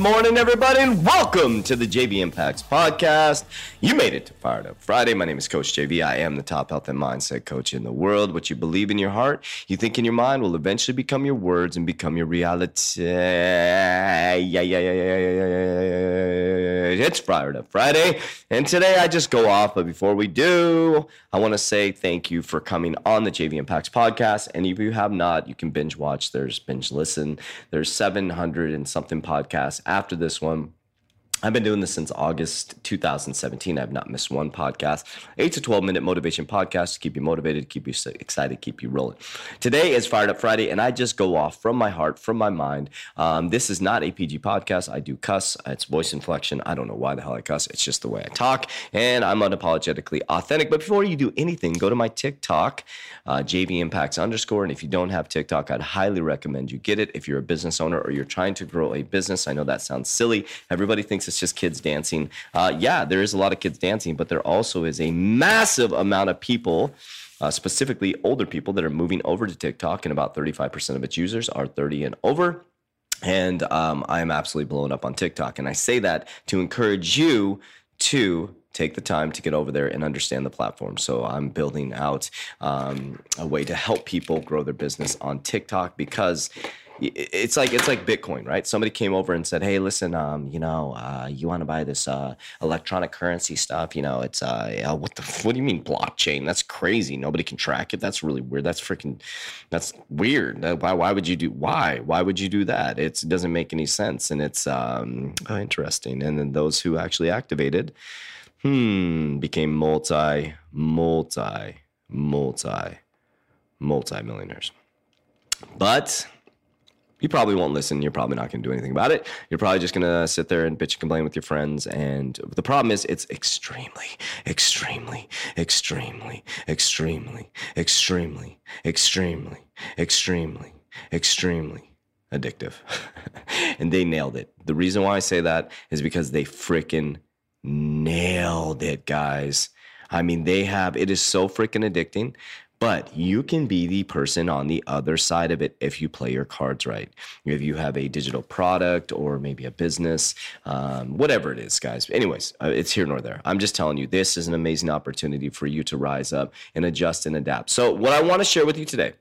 morning, everybody, and welcome to the JV Impacts podcast. You made it to Fired Up Friday. My name is Coach JV. I am the top health and mindset coach in the world. What you believe in your heart, you think in your mind, will eventually become your words and become your reality. Yeah, yeah, yeah, yeah, yeah, yeah, yeah. It's Fired Up Friday, and today I just go off. But before we do, I want to say thank you for coming on the JV Impacts podcast. And if you have not, you can binge watch. There's binge listen. There's 700 and something podcasts after this one. I've been doing this since August 2017. I've not missed one podcast. Eight to 12 minute motivation podcast to keep you motivated, keep you excited, keep you rolling. Today is Fired Up Friday, and I just go off from my heart, from my mind. Um, this is not a PG podcast. I do cuss. It's voice inflection. I don't know why the hell I cuss. It's just the way I talk, and I'm unapologetically authentic. But before you do anything, go to my TikTok, uh, JV Impacts underscore. And if you don't have TikTok, I'd highly recommend you get it. If you're a business owner or you're trying to grow a business, I know that sounds silly. Everybody thinks it's just kids dancing. Uh, yeah, there is a lot of kids dancing, but there also is a massive amount of people. Uh, specifically, older people that are moving over to TikTok, and about 35% of its users are 30 and over. And um, I am absolutely blowing up on TikTok. And I say that to encourage you to take the time to get over there and understand the platform. So I'm building out um, a way to help people grow their business on TikTok because it's like it's like Bitcoin, right? Somebody came over and said, "Hey, listen, um, you know, uh, you want to buy this uh, electronic currency stuff? You know, it's uh, what the what do you mean blockchain? That's crazy. Nobody can track it. That's really weird. That's freaking that's weird. Why why would you do why why would you do that? It's, it doesn't make any sense, and it's um, oh, interesting. And then those who actually activated, hmm, became multi multi multi multi millionaires, but you probably won't listen. You're probably not going to do anything about it. You're probably just going to sit there and bitch and complain with your friends. And the problem is, it's extremely, extremely, extremely, extremely, extremely, extremely, extremely, extremely addictive. and they nailed it. The reason why I say that is because they freaking nailed it, guys. I mean, they have, it is so freaking addicting. But you can be the person on the other side of it if you play your cards right. If you have a digital product or maybe a business, um, whatever it is, guys. Anyways, uh, it's here nor there. I'm just telling you, this is an amazing opportunity for you to rise up and adjust and adapt. So, what I want to share with you today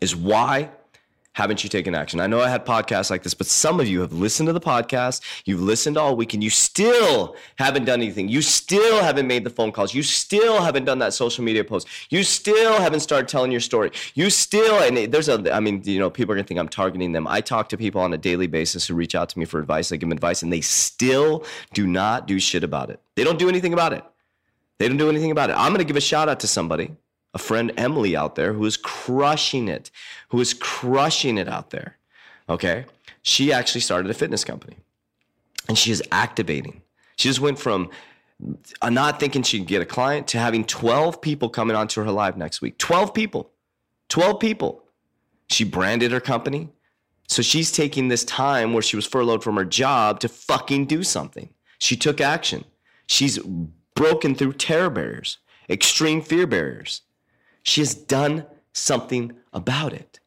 is why haven't you taken action? I know I had podcasts like this, but some of you have listened to the podcast, you've listened all week, and you still haven't done anything. You still haven't made the phone calls. You still haven't done that social media post. You still haven't started telling your story. You still, and there's a, I mean, you know, people are gonna think I'm targeting them. I talk to people on a daily basis who reach out to me for advice. I give them advice, and they still do not do shit about it. They don't do anything about it. They don't do anything about it. I'm gonna give a shout out to somebody a friend Emily out there who is crushing it, who is crushing it out there. Okay. She actually started a fitness company and she is activating. She just went from uh, not thinking she'd get a client to having 12 people coming onto her live next week. 12 people. 12 people. She branded her company. So she's taking this time where she was furloughed from her job to fucking do something. She took action. She's broken through terror barriers, extreme fear barriers. She has done something about it.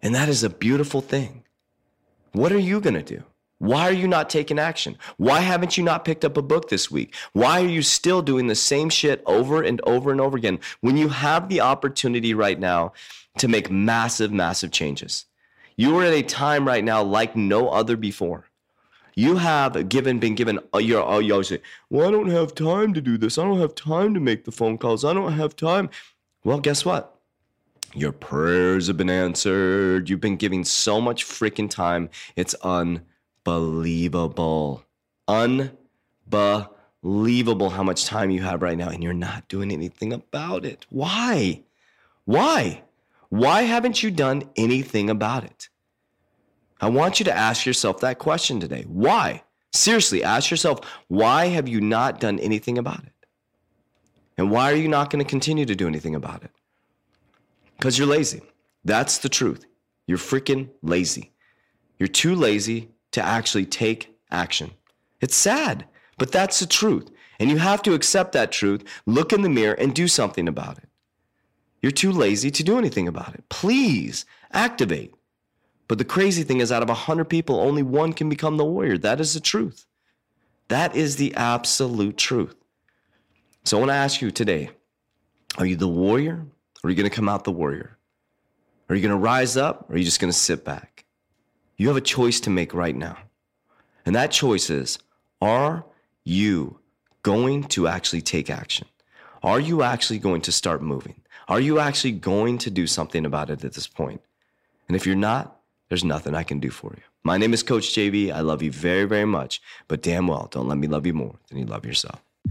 And that is a beautiful thing. What are you going to do? Why are you not taking action? Why haven't you not picked up a book this week? Why are you still doing the same shit over and over and over again when you have the opportunity right now to make massive, massive changes? You are at a time right now like no other before. You have given, been given, uh, you're, uh, you always say, well, I don't have time to do this. I don't have time to make the phone calls. I don't have time. Well, guess what? Your prayers have been answered. You've been giving so much freaking time. It's unbelievable. Unbelievable how much time you have right now, and you're not doing anything about it. Why? Why? Why haven't you done anything about it? I want you to ask yourself that question today. Why? Seriously, ask yourself, why have you not done anything about it? And why are you not going to continue to do anything about it? Because you're lazy. That's the truth. You're freaking lazy. You're too lazy to actually take action. It's sad, but that's the truth. And you have to accept that truth, look in the mirror, and do something about it. You're too lazy to do anything about it. Please activate. But the crazy thing is, out of 100 people, only one can become the warrior. That is the truth. That is the absolute truth. So I want to ask you today are you the warrior or are you going to come out the warrior? Are you going to rise up or are you just going to sit back? You have a choice to make right now. And that choice is are you going to actually take action? Are you actually going to start moving? Are you actually going to do something about it at this point? And if you're not, there's nothing I can do for you. My name is Coach JV. I love you very, very much, but damn well, don't let me love you more than you love yourself.